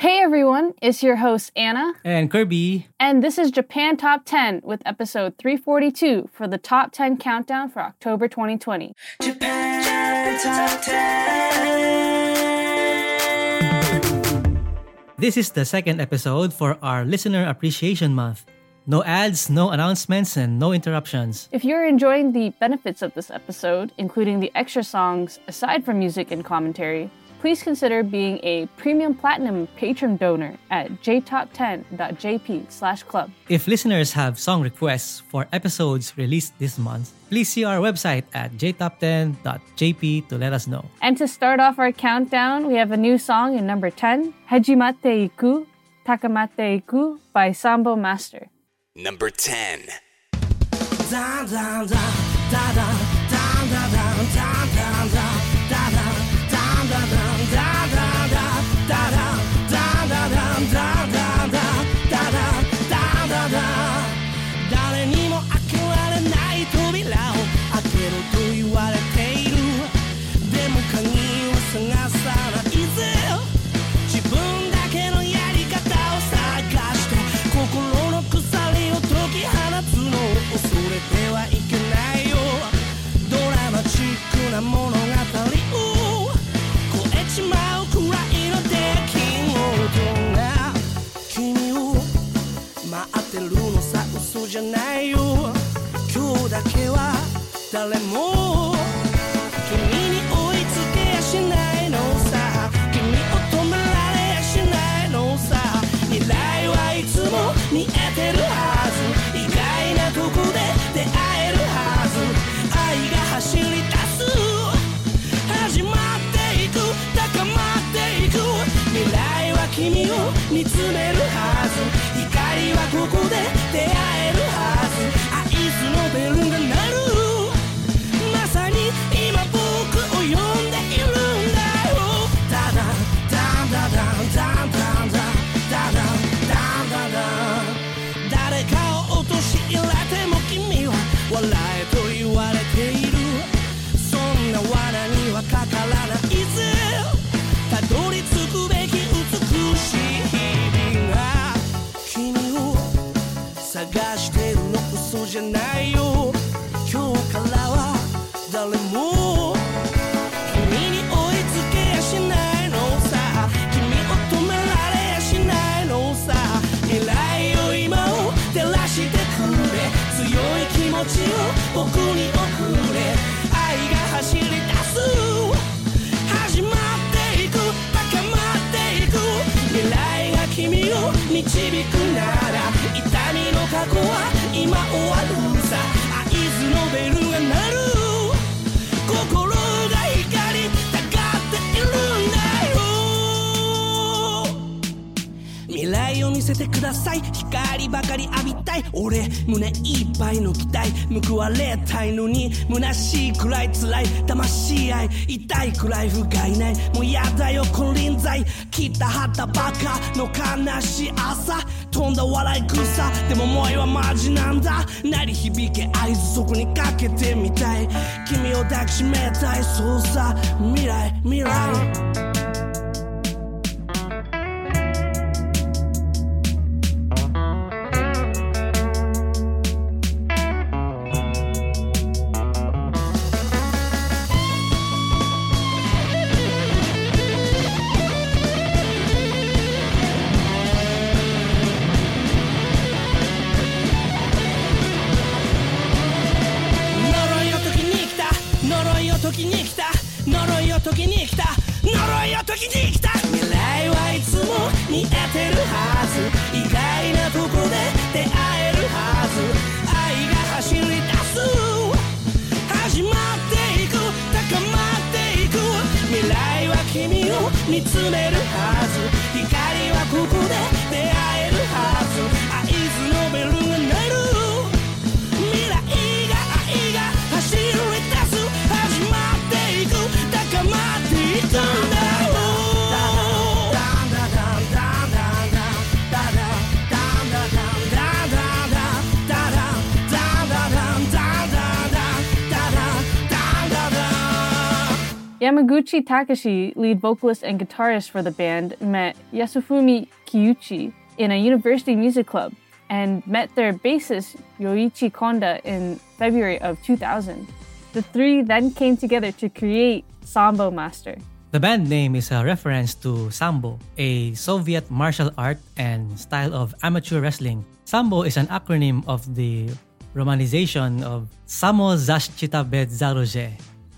Hey everyone, it's your host Anna. And Kirby. And this is Japan Top 10 with episode 342 for the Top 10 Countdown for October 2020. Japan Top 10. This is the second episode for our Listener Appreciation Month. No ads, no announcements, and no interruptions. If you're enjoying the benefits of this episode, including the extra songs aside from music and commentary, please consider being a premium platinum patron donor at jtop10.jp slash club. If listeners have song requests for episodes released this month, please see our website at jtop10.jp to let us know. And to start off our countdown, we have a new song in number 10, Hajimate Iku, Takamate Iku by Sambo Master. Number 10. Da, da, da, じゃないよ。今日だけは誰も。君に追いつけやしないのさ。君を止められやしないのさ。未来はいつも見えてるはず。意外なとこで出会えるはず。愛が走り出す。始まっていく。高まっていく。未来は君を見つめるはず。光はここで会えるじゃないよ。今日からは誰も君に追いつけやしないのさ。君を止められやしないのさ。未来を今を照らしてくれ。強い気持ちを僕に送れ。愛が走り出す。始まっていく。高まっていく。未来が君を導くなら。痛みの過去はは終わるさ。合図のベルせてください。光ばかり浴びたい。俺胸いっぱいの期待。報われたいのに虚しいくらい辛い。魂愛痛いくらい不甲斐ない。もうやだよこの臨在。切ったはったバカの悲しい朝。飛んだ笑い草。でも思いはマジなんだ。鳴り響け合図そこにかけてみたい。君を抱きしめたいそうさ未来未来。Yamaguchi Takashi, lead vocalist and guitarist for the band, met Yasufumi Kiuchi in a university music club and met their bassist Yoichi Kondo in February of 2000. The three then came together to create Sambo Master. The band name is a reference to Sambo, a Soviet martial art and style of amateur wrestling. Sambo is an acronym of the romanization of Samo Zashchita Bedzaroje,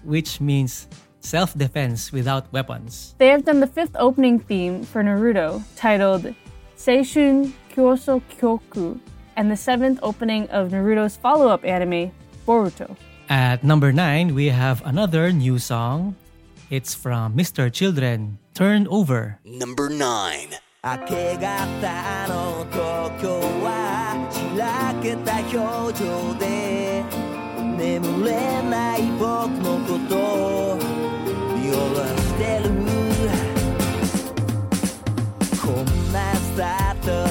which means self defense without weapons. They have done the fifth opening theme for Naruto, titled Seishun Kyoso Kyoku, and the seventh opening of Naruto's follow up anime, Boruto. At number 9, we have another new song. It's from Mr. Children, Turn Over. Number 9. 明け方の東京はしらけた表情で眠れない僕のことを見下ろ してるこんなスタート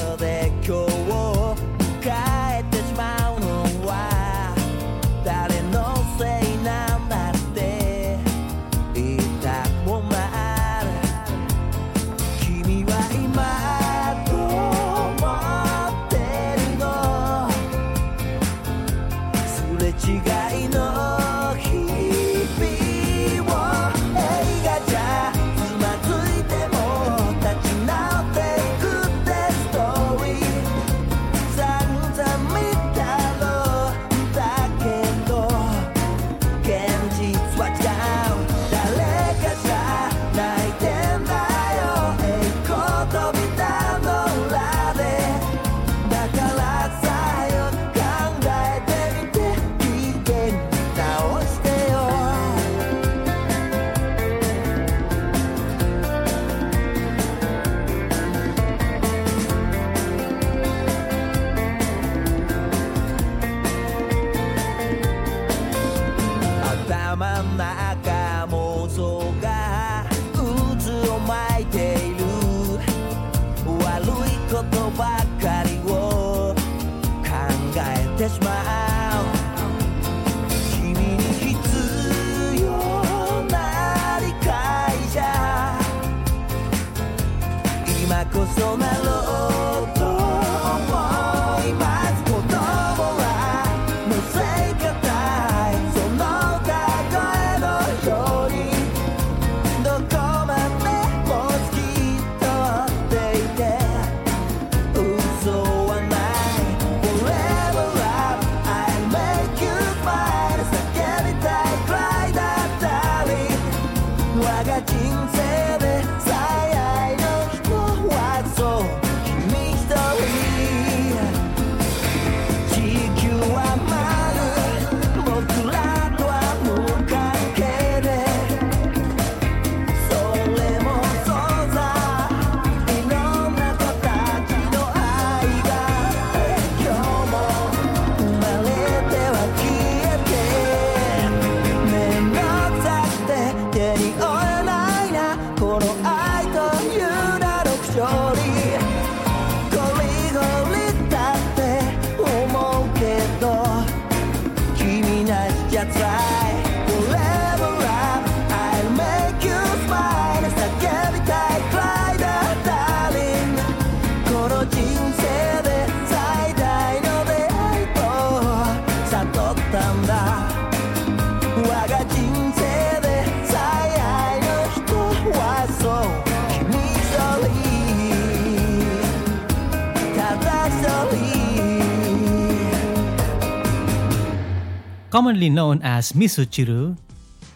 Commonly known as Misuchiru,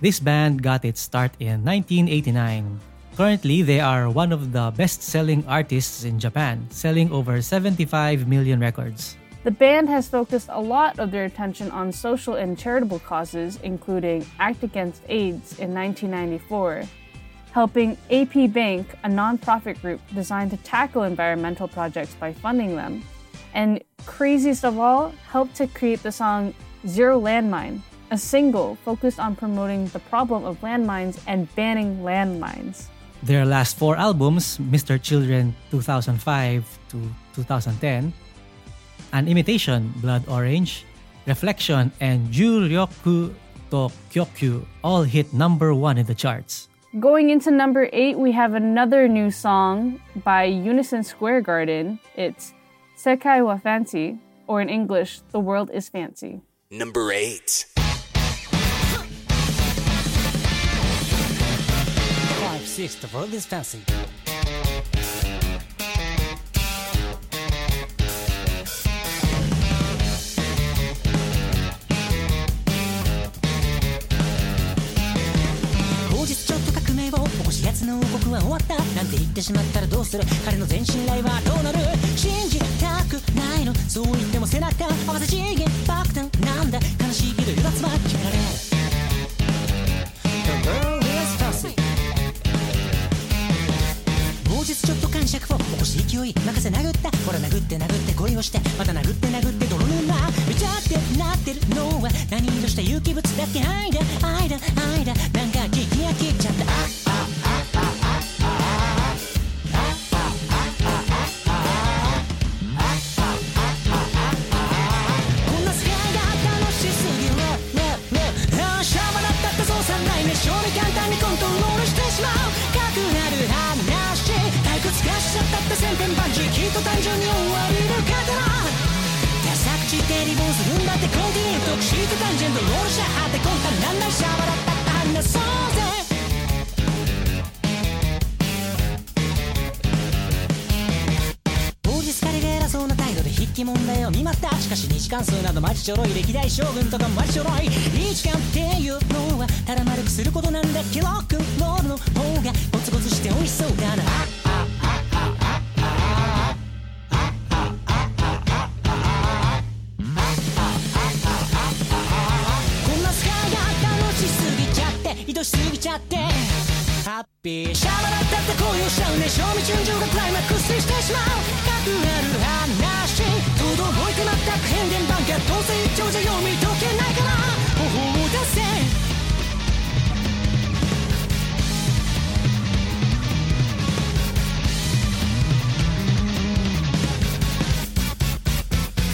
this band got its start in 1989. Currently, they are one of the best selling artists in Japan, selling over 75 million records. The band has focused a lot of their attention on social and charitable causes, including Act Against AIDS in 1994, helping AP Bank, a nonprofit group designed to tackle environmental projects by funding them, and craziest of all, helped to create the song Zero Landmine, a single focused on promoting the problem of landmines and banning landmines. Their last four albums, Mr. Children 2005 to 2010, An Imitation, Blood Orange, Reflection, and Juryoku to Kokyu all hit number one in the charts. Going into number eight, we have another new song by Unison Square Garden. It's Sekai wa Fancy, or in English, The World is Fancy. Number 8. Five, six, the world is fancy. 後日ちょっと革命を起こし奴の王国は終わったなんて言ってしまったらどうする彼の全信頼はどうなる信じたくないの。そう言っても背中合わせ次元爆弾なんだ。悲しいけど油断は決められない The world is fancy もう日ちょっと感触を起こし勢い任せ殴った。ほら殴って殴って恋をしてまた殴って殴って泥沼。めちゃってなってるのは何色した有機物だっけ？間間間なんか聞き単純に終わりるから。ダサ口でリボンするんだってコンティニュー特殊とタンジェントロールシャーってコンタなんだシャバだったって話そうぜそうな態度で筆記問題を見まった。しかし二次関数などマジちょろい。歴代将軍とかマジちょろい。一時間っていうのはただ丸くすることなんだ。けどロックンロールの方がゴツゴツして美味しそうだな。ピー。シャバだったって恋をしちゃうね賞味順序がクライマックスにしてしまう。かくなる話。届いて全く変幻版がどうせ一丁じゃ読み解けないから。方法を出せ。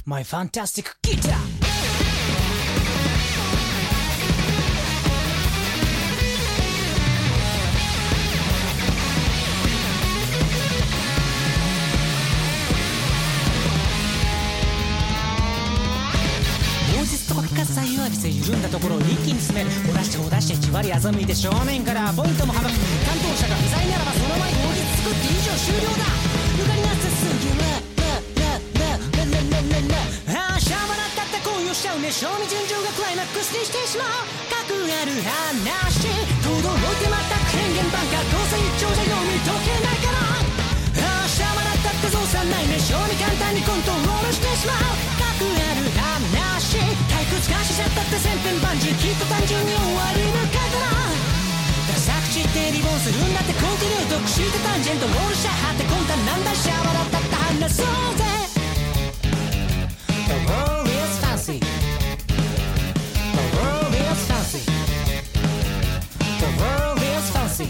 My fantastic guitar! 弱気せ緩んだところを一気に詰める。お出してお出してじわり欺いて正面からポイントも省く。担当者が不在ならばその前に当日作って以上終了だ。抜かりなさすぎるああシャバだったって恋をしちゃうね賞味順序がクライマックスにしてしまう核ある話届いて全く変幻版かどうせ一丁じゃ読み解けないからああシャバだったってそうさないね性に簡単にコントロールしてしまう核ある話退屈化しちゃったって千変万事きっと単純に終わり抜かからダサ口ってリボンするんだってコンティニュー特殊でタンジェントロールシャーってコンタなんだシャバだったって話そうぜ The world is fancy The world is fancy The world is fancy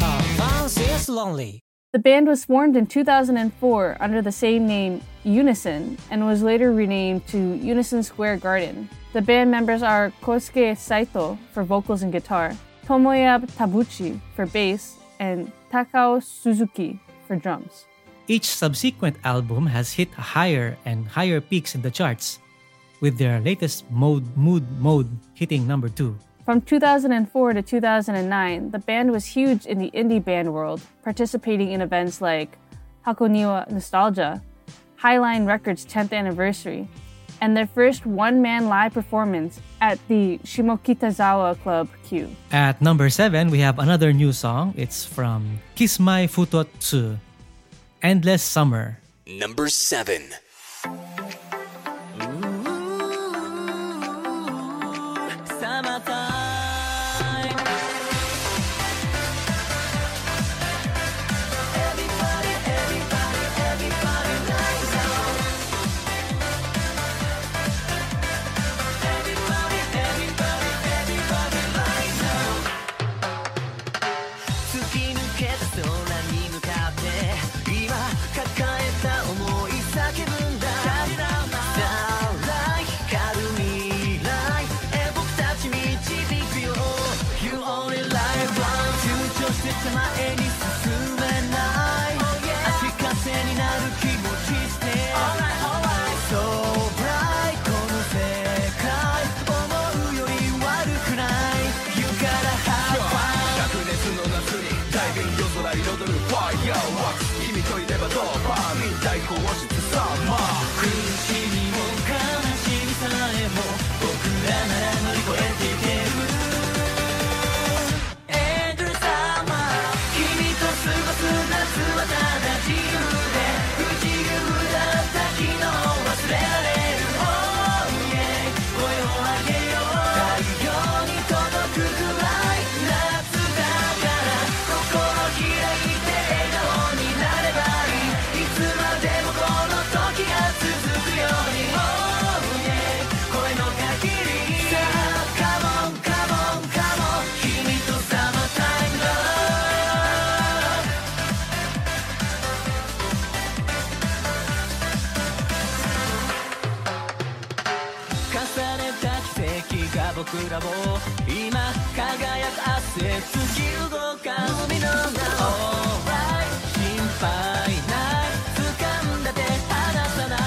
Oh, fancy is lonely The band was formed in 2004 under the same name, Unison, and was later renamed to Unison Square Garden. The band members are Kosuke Saito for vocals and guitar, Tomoya Tabuchi for bass, and Takao Suzuki for drums. Each subsequent album has hit higher and higher peaks in the charts, with their latest Mode Mood Mode hitting number 2. From 2004 to 2009, the band was huge in the indie band world, participating in events like Hakoniwa Nostalgia, Highline Records' 10th anniversary, and their first one man live performance at the Shimokitazawa Club Q. At number 7, we have another new song. It's from Kis-My-Ft2 Endless Summer. Number 7. を今輝く汗突き動かす海の中 Alright 心配ない掴んだ手離さない。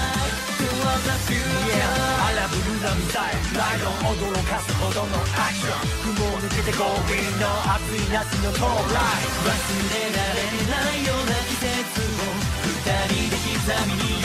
Towards the future yeah. アラブルラみたいライドを驚かすほどのアクション雲を抜けて Going の暑い夏の到来忘れられないような季節を二人で刻みに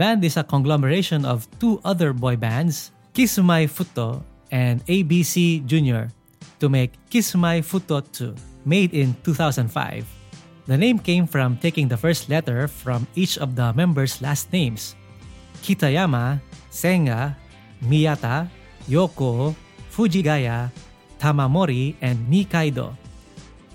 band is a conglomeration of two other boy bands, Kis-My-Ft and ABC Jr., to make Kis-My-Ft 2, made in 2005. The name came from taking the first letter from each of the members' last names Kitayama, Senga, Miyata, Yokoo, Fujigaya, Tamamori, and Nikaido.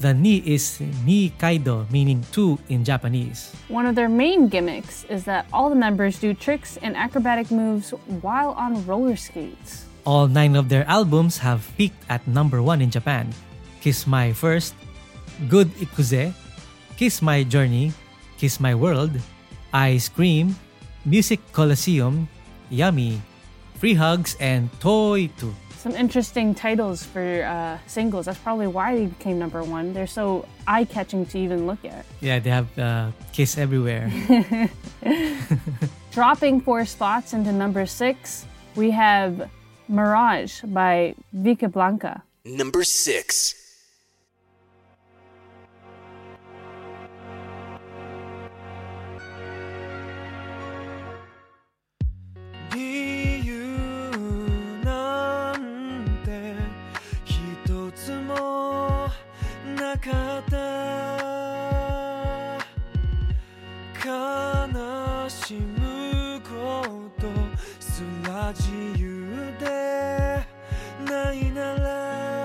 The ni is ni kaido, meaning two in Japanese. One of their main gimmicks is that all the members do tricks and acrobatic moves while on roller skates. All nine of their albums have peaked at number one in Japan Kiss My First, Good Ikuze, Kiss My Journey, Kiss My World, Ice Cream, Music Colosseum, Yummy, Free Hugs, and Toy Too some interesting titles for uh, singles. That's probably why they became number one. They're so eye catching to even look at. Yeah, they have uh, Kiss everywhere. Dropping four spots into number six, we have Mirage by Vickeblanka. Number six. Deep なかった。悲しむことすら自由でないなら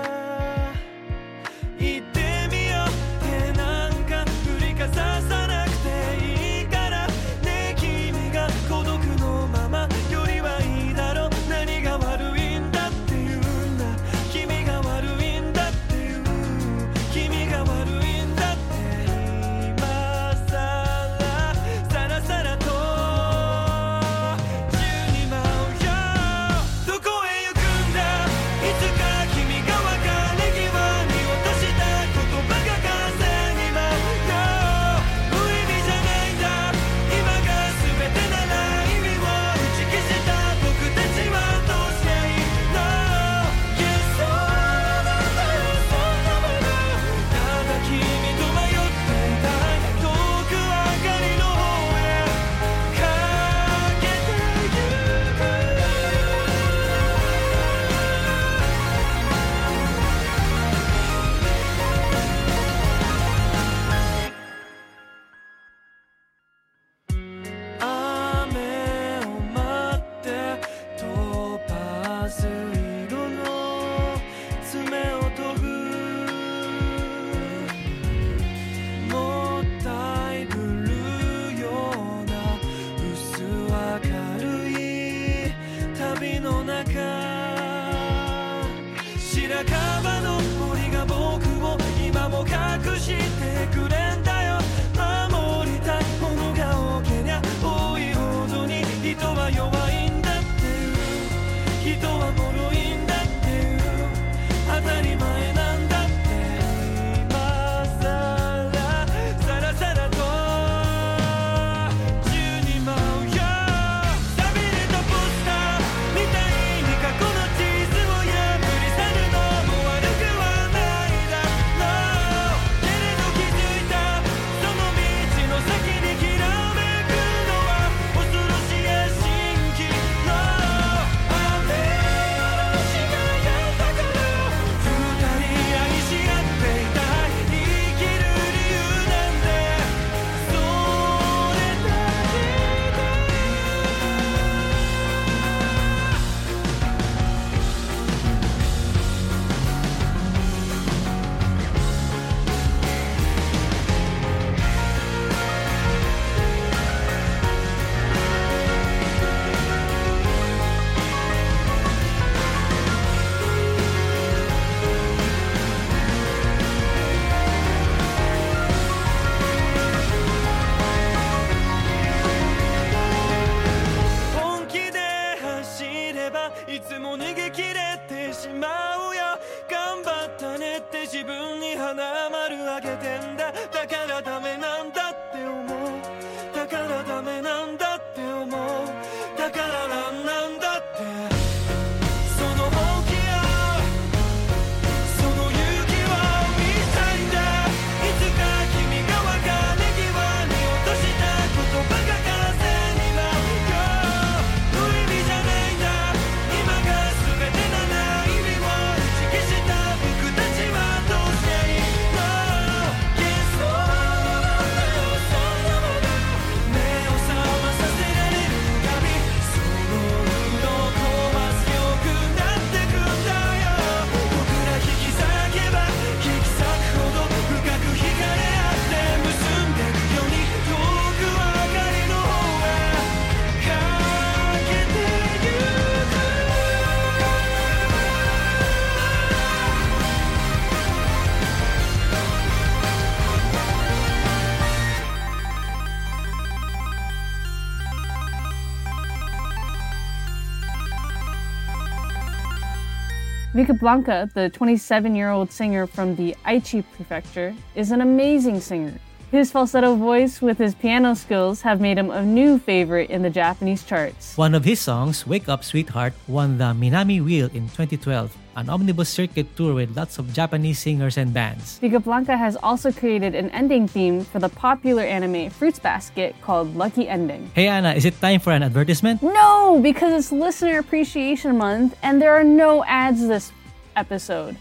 Blanca, the 27 year old singer from the Aichi prefecture, is an amazing singer. His falsetto voice with his piano skills have made him a new favorite in the Japanese charts. One of his songs, Wake Up Sweetheart, won the Minami Wheel in 2012, an omnibus circuit tour with lots of Japanese singers and bands. Blanca has also created an ending theme for the popular anime Fruits Basket called Lucky Ending. Hey Anna, is it time for an advertisement? No, because it's Listener Appreciation Month and there are no ads this episode.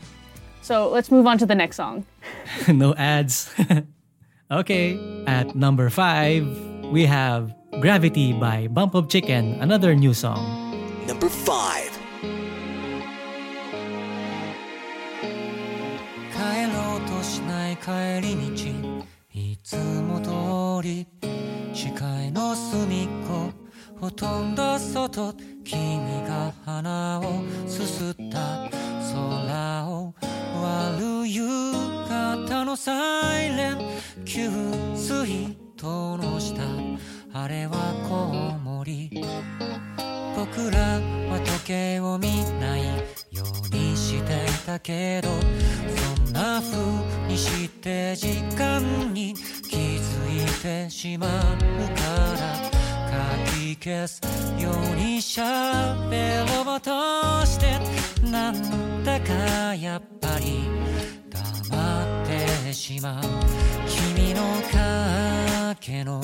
So let's move on to the next song. no ads. okay, at number five, we have Gravity by Bump of Chicken, another new song. Number 5. 帰り道いつも通り視界の隅っこほとんど外君が花をすすった空を割る夕方のサイレン給水塔の下あれはコウモリ僕らは時計を見ないようにしてたけどそんな風にして時間に気づいてしまうから書き消すように喋ろうとしてなんだかやっぱり黙ってしまう。君の影の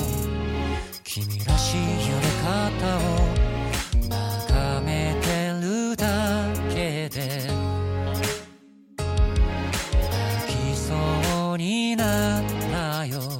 君らしい揺れ方を。になったよ。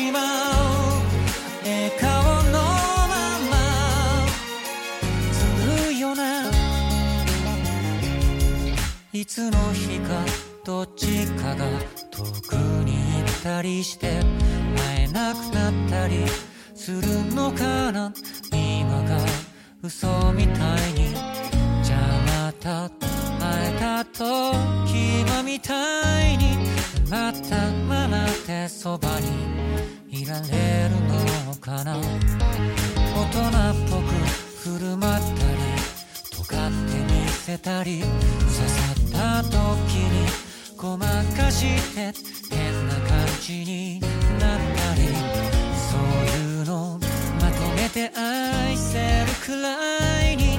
しまう。笑顔のまま。ずるいよな。いつの日かどっちかが遠くに行ったりして会えなくなったりするのかな。今が嘘みたいにじゃあまた会えた時今みたいに。またままでそばにいられるのかな？大人っぽく振る舞ったり尖って見せたり刺さった時にごまかして変な感じになったり。そういうのまとめて愛せるくらいに。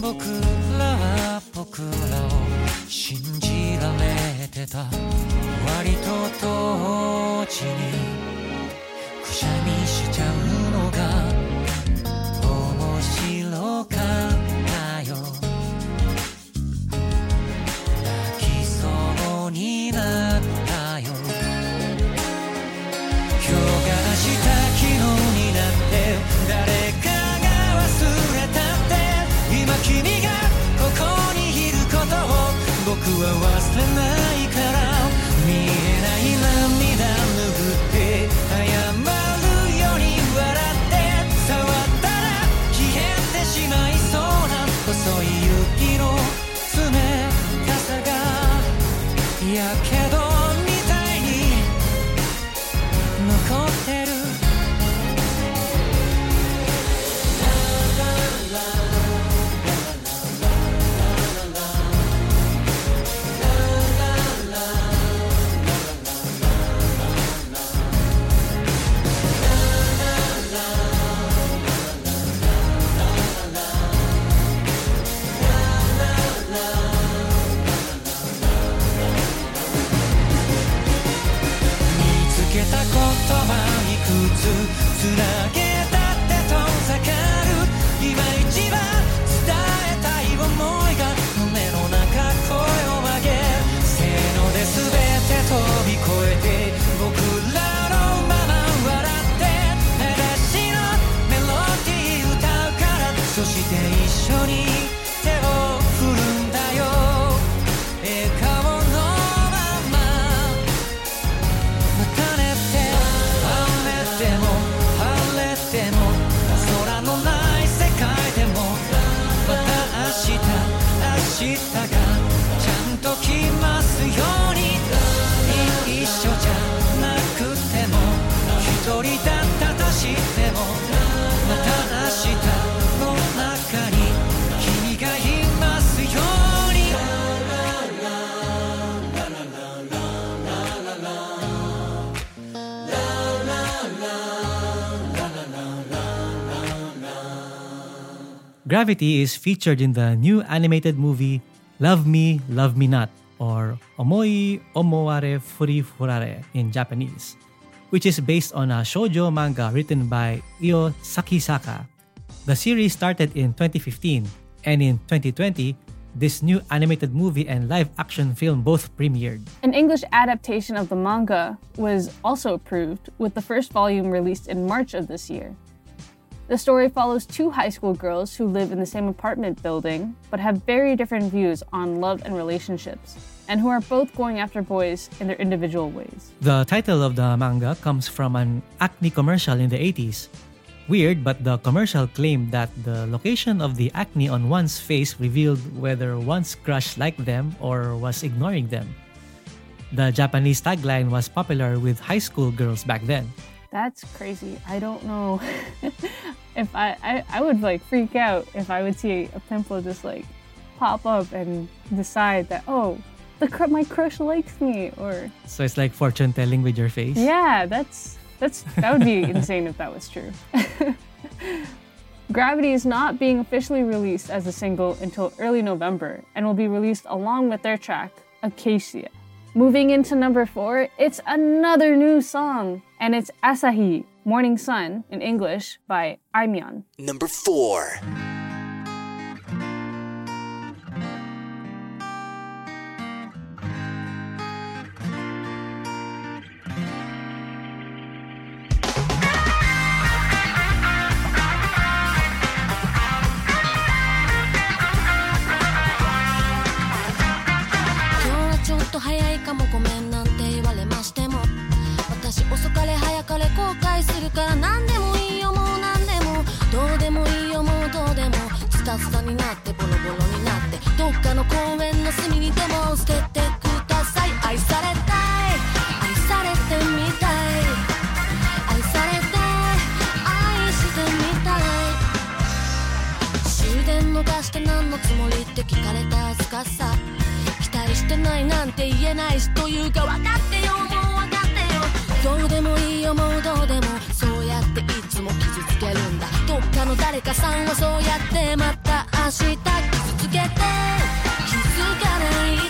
僕らは僕らを信じられてた。割と同時にくしゃみしちゃう。Gravity is featured in the new animated movie Love Me, Love Me Not, or Omoi Omoware Furi Furare in Japanese, which is based on a shoujo manga written by Io Sakisaka. The series started in 2015, and in 2020, this new animated movie and live action film both premiered. An English adaptation of the manga was also approved, with the first volume released in March of this year. The story follows two high school girls who live in the same apartment building but have very different views on love and relationships, and who are both going after boys in their individual ways. The title of the manga comes from an acne commercial in the 80s. Weird, but the commercial claimed that the location of the acne on one's face revealed whether one's crush liked them or was ignoring them. The Japanese tagline was popular with high school girls back then. That's crazy. I don't know if I, I I would like freak out if I would see a pimple just like pop up and decide that oh the cr- my crush likes me or So it's like fortune telling with your face. yeah that's that's that would be insane if that was true. Gravity is not being officially released as a single until early November and will be released along with their track Acacia. Moving into number four, it's another new song, and it's Asahi, Morning Sun in English by Aimyon. Number four. 後悔するか。ら何でもいいよもう何でも。どうでもいいよもうどうでも。スタスタになってボロボロになって。どっかの公園の隅にでも捨ててください。愛されたい。愛されてみたい。愛されて愛してみたい。終電逃して何のつもりって聞かれた恥ずかしさ。期待してないなんて言えないしというか分かってよ。どうでもいいよもうどうでもそうやっていつも傷つけるんだ。どっかの誰かさんはそうやってまた明日傷つけて。気づかない。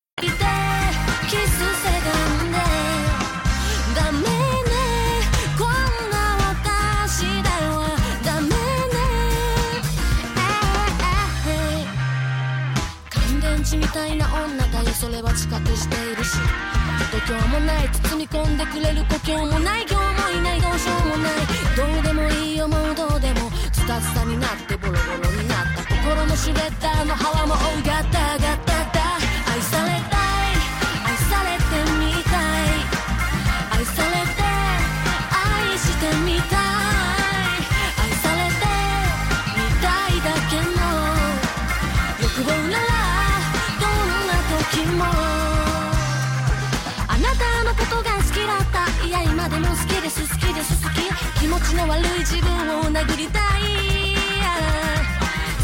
は自覚しているし度胸もない包み込んでくれる故郷もない今日もいないどうしようもない。どうでもいいよもうどうでもスタスタになってボロボロになった。心のシュレッダーの幅もうガタガタだ愛された。き気持ちの悪い自分を殴りたい。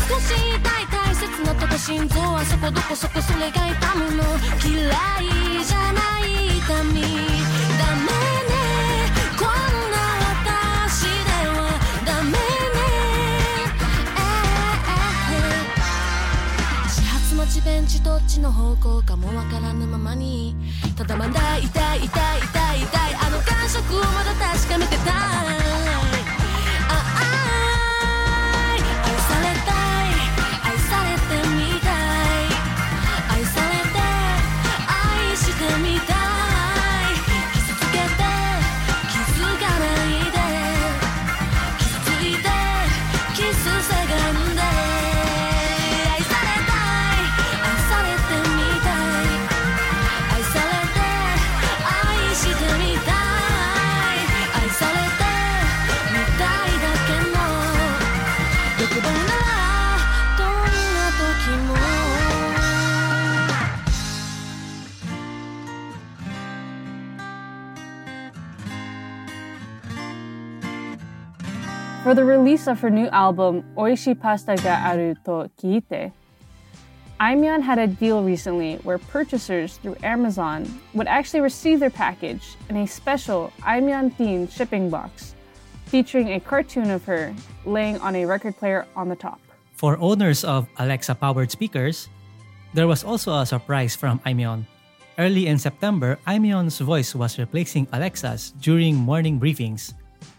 少し痛い大切なとこ心臓はそこどこそこそれが痛むの。嫌いじゃない痛みベンチどっちの方向かもわからぬままに。ただまだ痛い痛い痛い痛い。あの感触をまだ確かめてた for the release of her new album, Oishii Pasta ga Aru to Kiite. Aimyon had a deal recently where purchasers through Amazon would actually receive their package in a special Aimyon themed shipping box featuring a cartoon of her laying on a record player on the top. For owners of Alexa powered speakers, there was also a surprise from Aimyon. Early in September, Aimyon's voice was replacing Alexa's during morning briefings.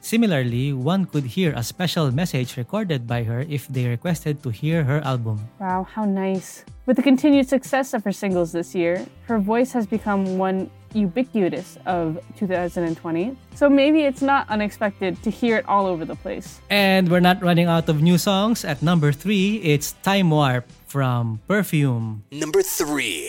Similarly, one could hear a special message recorded by her if they requested to hear her album. Wow, how nice. With the continued success of her singles this year, her voice has become one ubiquitous of 2020. So maybe it's not unexpected to hear it all over the place. And we're not running out of new songs. At number three, it's Time Warp from Perfume. Number three.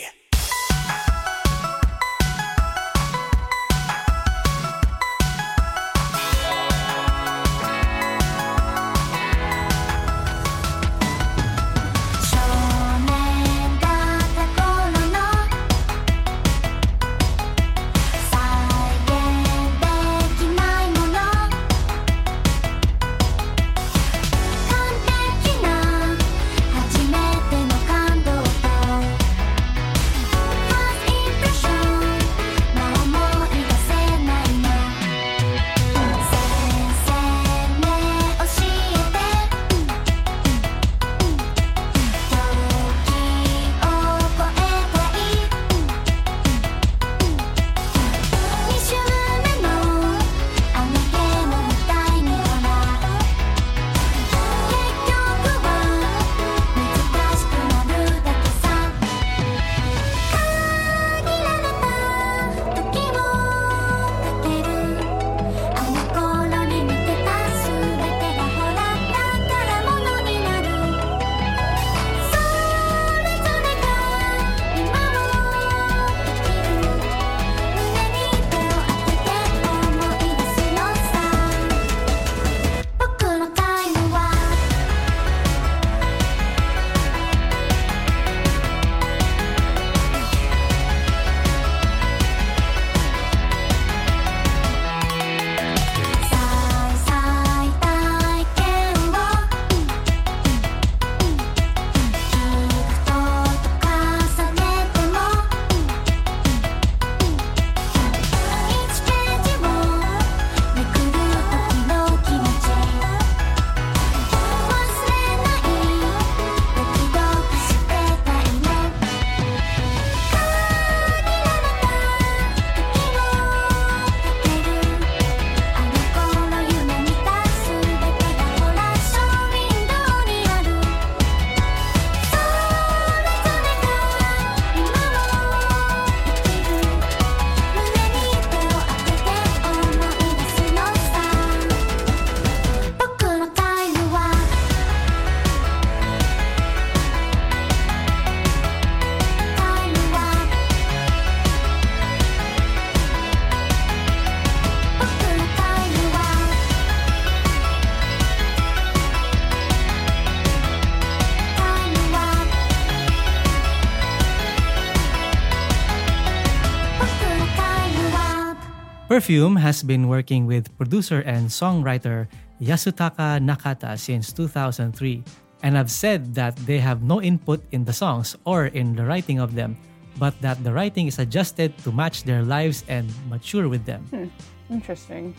Perfume has been working with producer and songwriter Yasutaka Nakata since 2003 and have said that they have no input in the songs or in the writing of them, but that the writing is adjusted to match their lives and mature with them. Hmm. Interesting.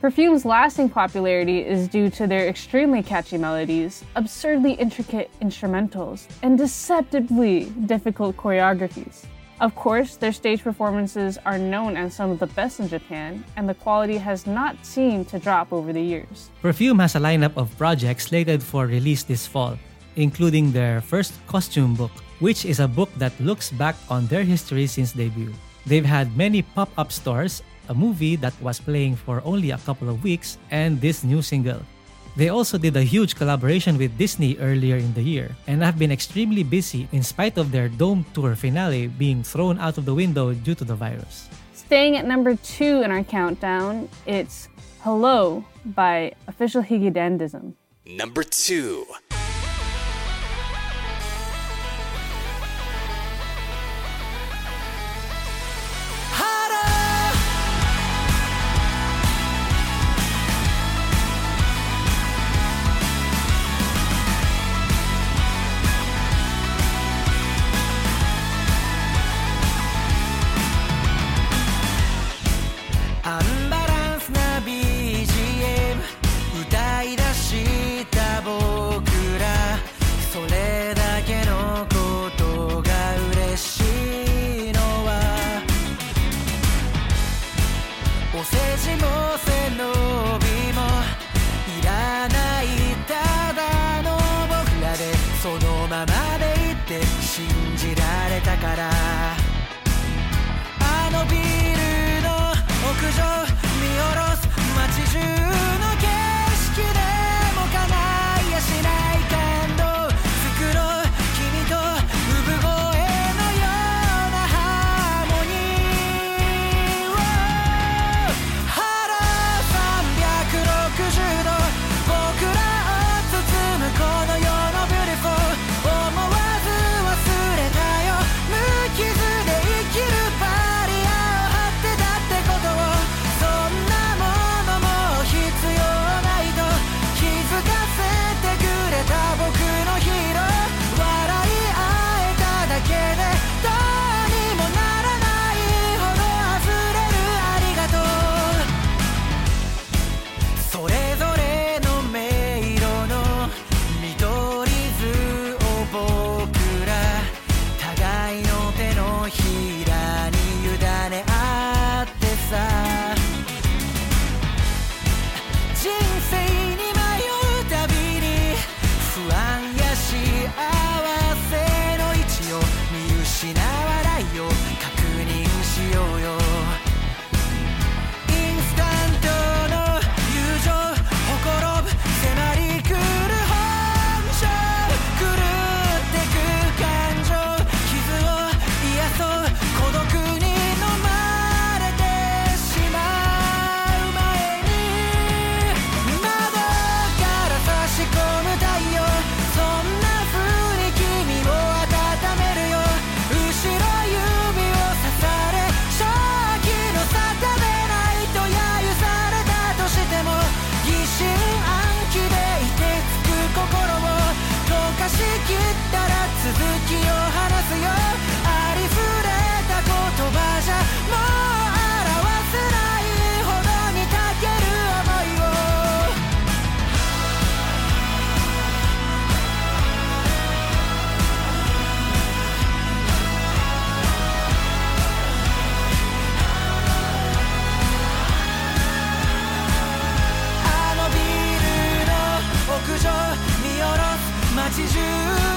Perfume's lasting popularity is due to their extremely catchy melodies, absurdly intricate instrumentals, and deceptively difficult choreographies. Of course, their stage performances are known as some of the best in Japan, and the quality has not seemed to drop over the years. Perfume has a lineup of projects slated for release this fall, including their first costume book, which is a book that looks back on their history since debut. They've had many pop up stores, a movie that was playing for only a couple of weeks, and this new single. They also did a huge collaboration with Disney earlier in the year and have been extremely busy in spite of their Dome Tour finale being thrown out of the window due to the virus. Staying at number two in our countdown, it's Hello by Official Hige Dandism. Number two. 아, 진.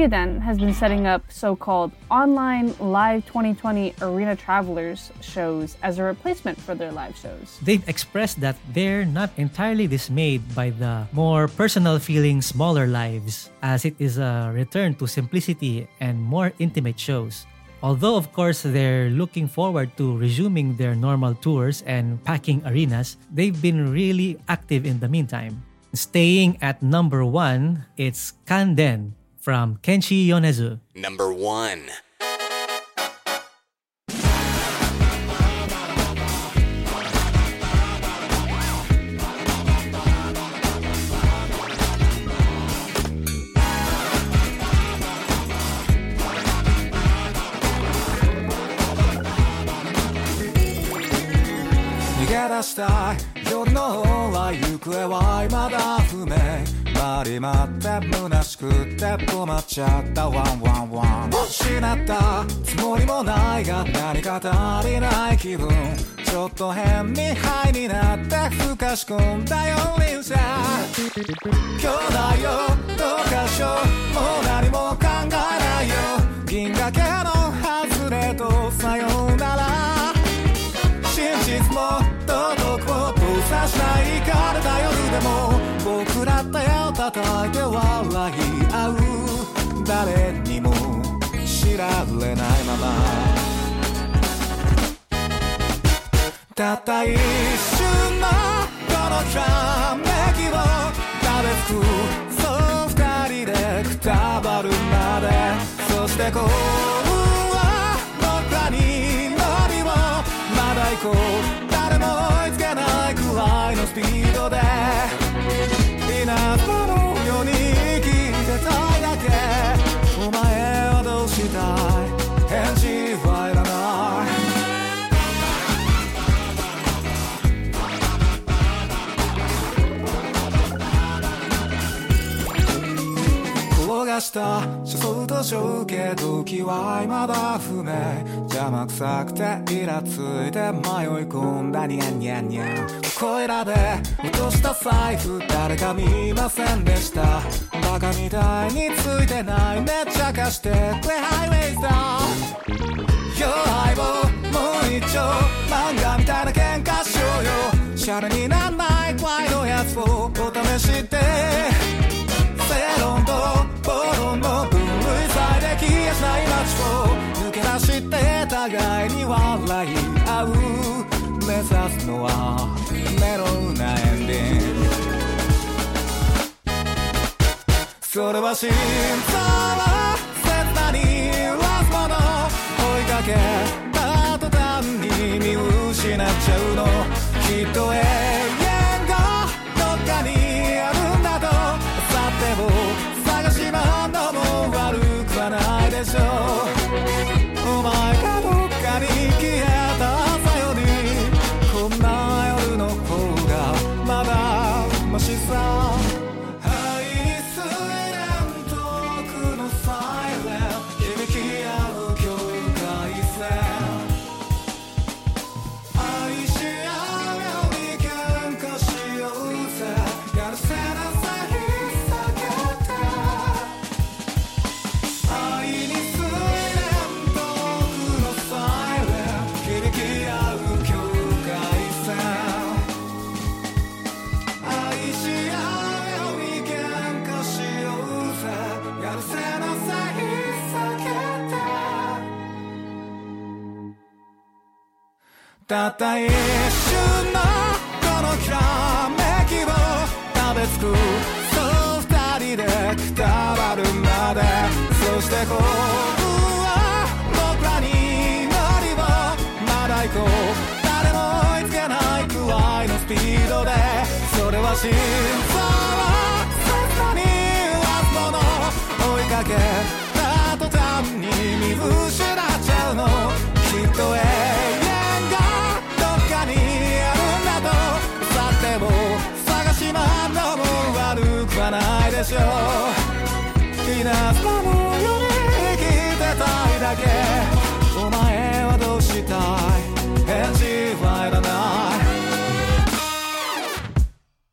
い Higedan has been setting up so called online live 2020 arena travelers shows as a replacement for their live shows. They've expressed that they're not entirely dismayed by the more personal feeling smaller lives, as it is a return to simplicity and more intimate shows. Although, of course, they're looking forward to resuming their normal tours and packing arenas, they've been really active in the meantime. Staying at number one, it's Kanden from Kenshi Yonezu. Number one. 出したい夜の方は行方は未だ不明回り待って虚しくて止まっちゃったワンワンワン失ったつもりもないが何か足りない気分ちょっと変にハイになってふかし込んだよ輪車兄弟よどうかしようもう何も考えないよ銀河系の外れとさようなら真実も道徳を封鎖しないからだ夜でも僕ら手を叩いて笑い合う誰にも知られないまま。たった一瞬のこのひらめきを食べつく。そう二人でくたばるまで。そして幸運した初相と小受け時は未だ不明。邪魔くさくてイラついて迷い込んだ。ニャンニャンニャン。ここいらで落とした財布誰か見ませんでした。バカみたいについてない。めっちゃ貸して。くれハイウェイだ。今日相棒。もう一丁漫画みたいな喧嘩しようよ。シャレになんない。くらいのやつをお試しっ互いに笑い合う目指すのはメロウなエンディングそれは心臓は切なに揺らすもの追いかけた途端に見失っちゃうのきっとええたった一瞬のこのひらめきを食べつくそう二人でくたばるまでそして幸運は僕らに乗りをまだ行こう誰も追いつけないくらいのスピードでそれは心臓を切なに揺らすもの追いかけた途端に見失っちゃうの。きっと永遠 悪くはないでしょう稲妻のように生きてたいだけお前はどうしたい返事はいらない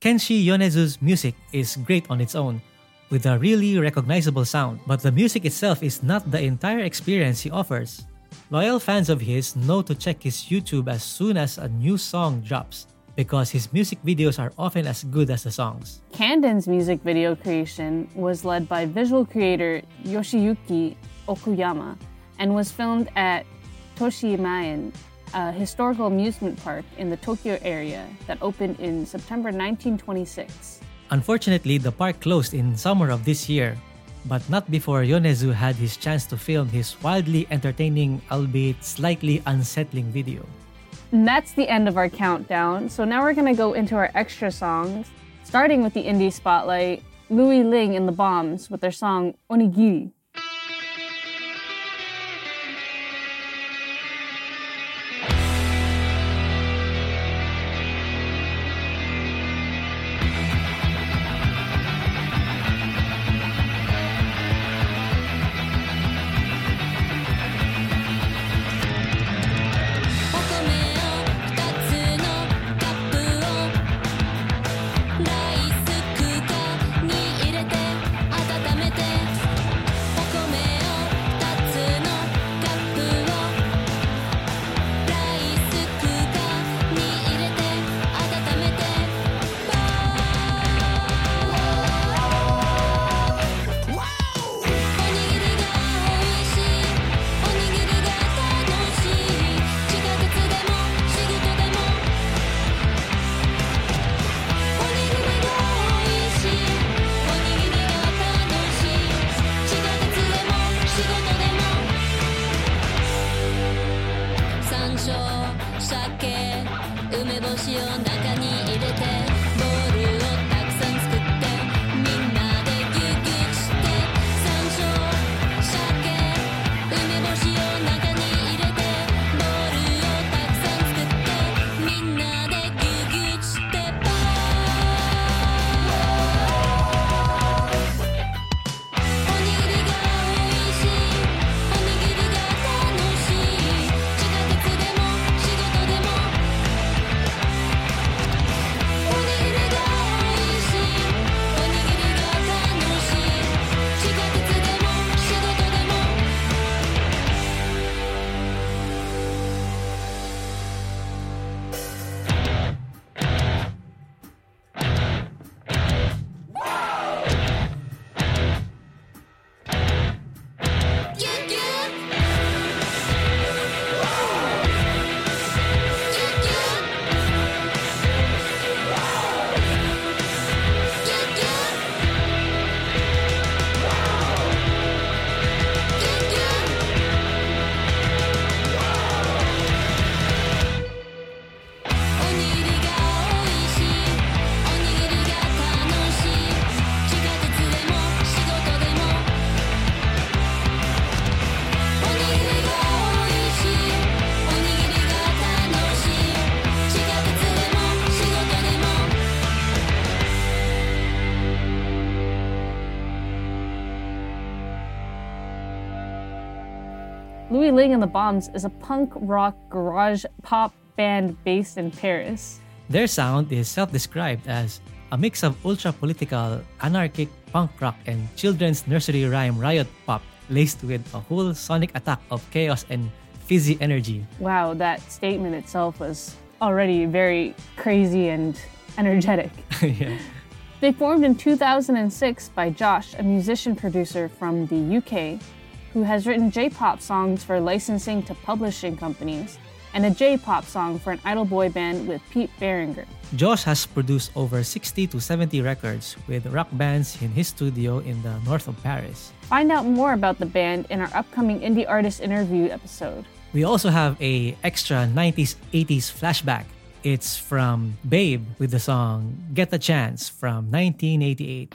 Kenshi Yonezu's music is great on its own, with a really recognizable sound, but the music itself is not the entire experience he offers. Loyal fans of his know to check his YouTube as soon as a new song drops because his music videos are often as good as the songs. Kanden's music video creation was led by visual creator Yoshiyuki Okuyama and was filmed at Toshimaen, a historical amusement park in the Tokyo area that opened in September 1926. Unfortunately, the park closed in summer of this year, but not before Yonezu had his chance to film his wildly entertaining, albeit slightly unsettling video. And that's the end of our countdown. So now we're going to go into our extra songs, starting with the indie spotlight, Louis Ling and the Bombs with their song Onigiri. Louis Ling and the Bombs is a punk rock garage pop band based in Paris. Their sound is self described as a mix of ultra political, anarchic punk rock and children's nursery rhyme riot pop laced with a whole sonic attack of chaos and fizzy energy. Wow, that statement itself was already very crazy and energetic. yeah. They formed in 2006 by Josh, a musician producer from the UK, who has written J pop songs for licensing to publishing companies, and a J pop song for an idol boy band with Pete Berenger. Josh has produced over 60 to 70 records with rock bands in his studio in the north of Paris. Find out more about the band in our upcoming indie artist interview episode. We also have a extra 90s 80s flashback. It's from Babe with the song Get the Chance from 1988.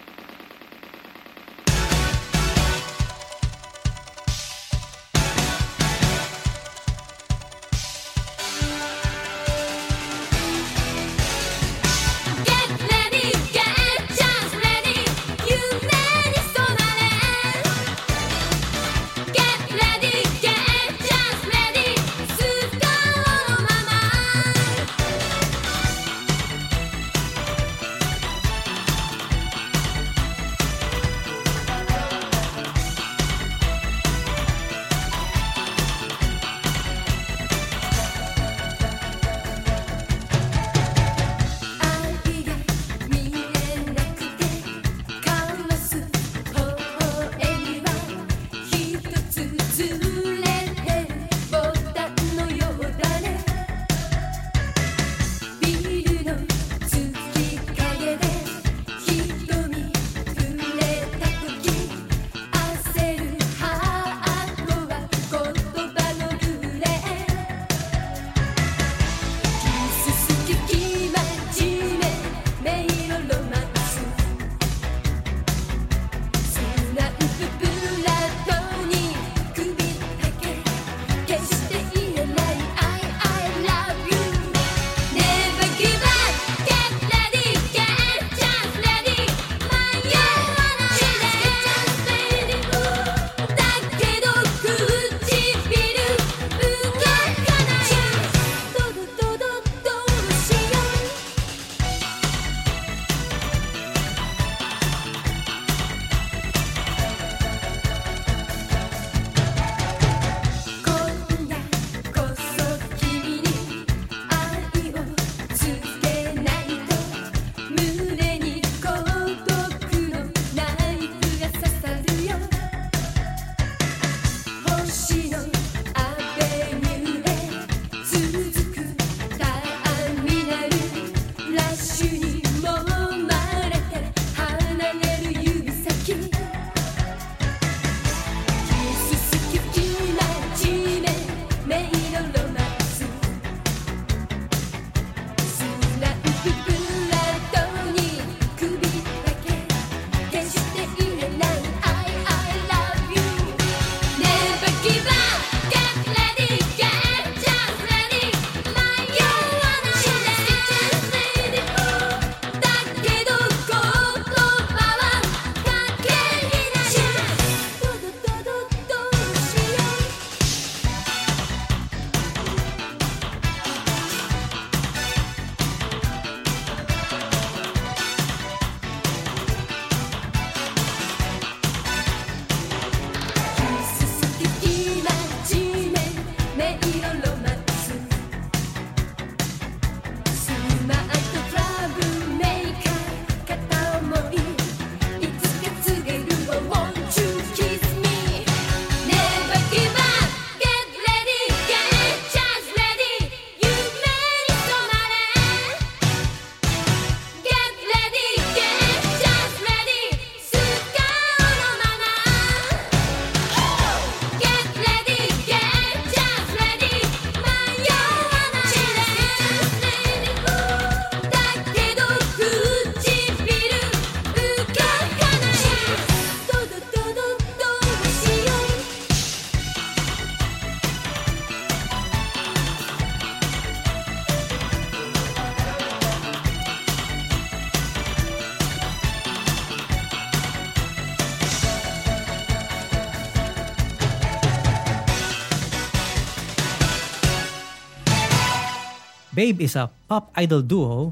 Babe is a pop idol duo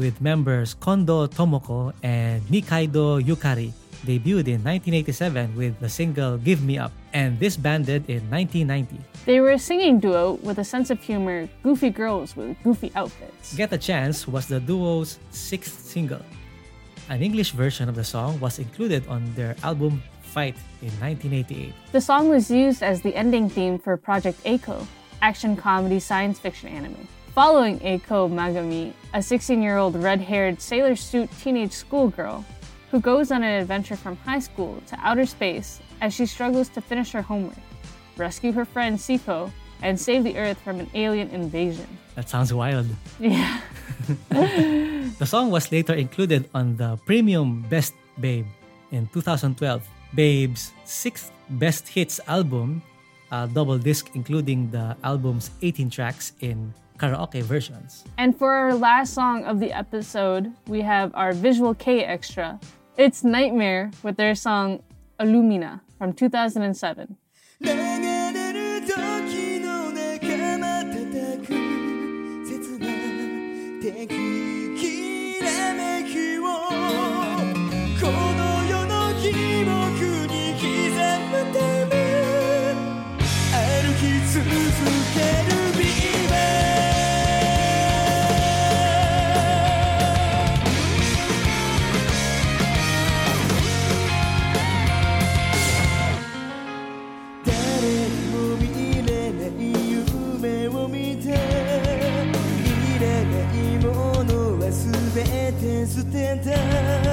with members Kondo Tomoko and Nikaido Yukari. Debuted in 1987 with the single Give Me Up and disbanded in 1990. They were a singing duo with a sense of humor, goofy girls with goofy outfits. Get a Chance was the duo's sixth single. An English version of the song was included on their album Fight in 1988. The song was used as the ending theme for Project A-ko, action comedy science fiction anime. Following A-ko Magami, a 16 year old red haired sailor suit teenage schoolgirl who goes on an adventure from high school to outer space as she struggles to finish her homework, rescue her friend C-ko, and save the Earth from an alien invasion. That sounds wild. Yeah. The song was later included on the premium Best Babe in 2012, Babe's sixth Best Hits album, a double disc including the album's 18 tracks in karaoke versions. And for our last song of the episode, we have our Visual Kei extra. It's Nightmare with their song Alumina from 2007. て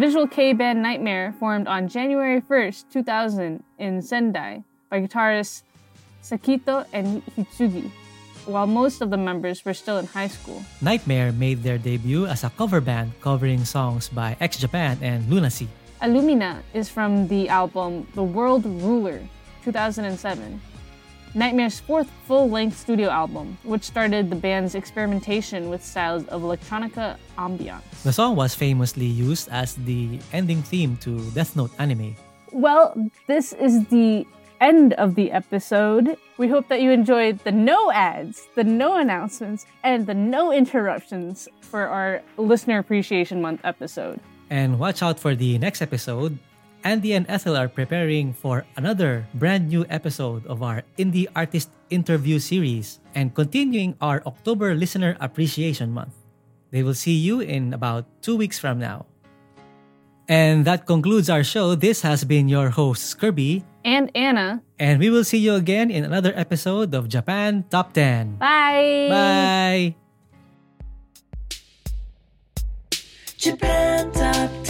visual kei band Nightmare formed on January 1st, 2000, in Sendai by guitarists Sakito and Hitsugi, while most of the members were still in high school. Nightmare made their debut as a cover band covering songs by X Japan and Lunacy. Alumina is from the album The World Ruler, 2007. Nightmare's fourth full length studio album, which started the band's experimentation with styles of electronica ambiance. The song was famously used as the ending theme to Death Note anime. Well, this is the end of the episode. We hope that you enjoyed the no ads, the no announcements, and the no interruptions for our Listener Appreciation Month episode. And watch out for the next episode. Andy and Ethel are preparing for another brand new episode of our Indie Artist Interview series and continuing our October Listener Appreciation Month. They will see you in about two weeks from now. And that concludes our show. This has been your host, Kirby, And Anna. and we will see you again in another episode of Japan Top 10. Bye! Bye! Japan Top 10,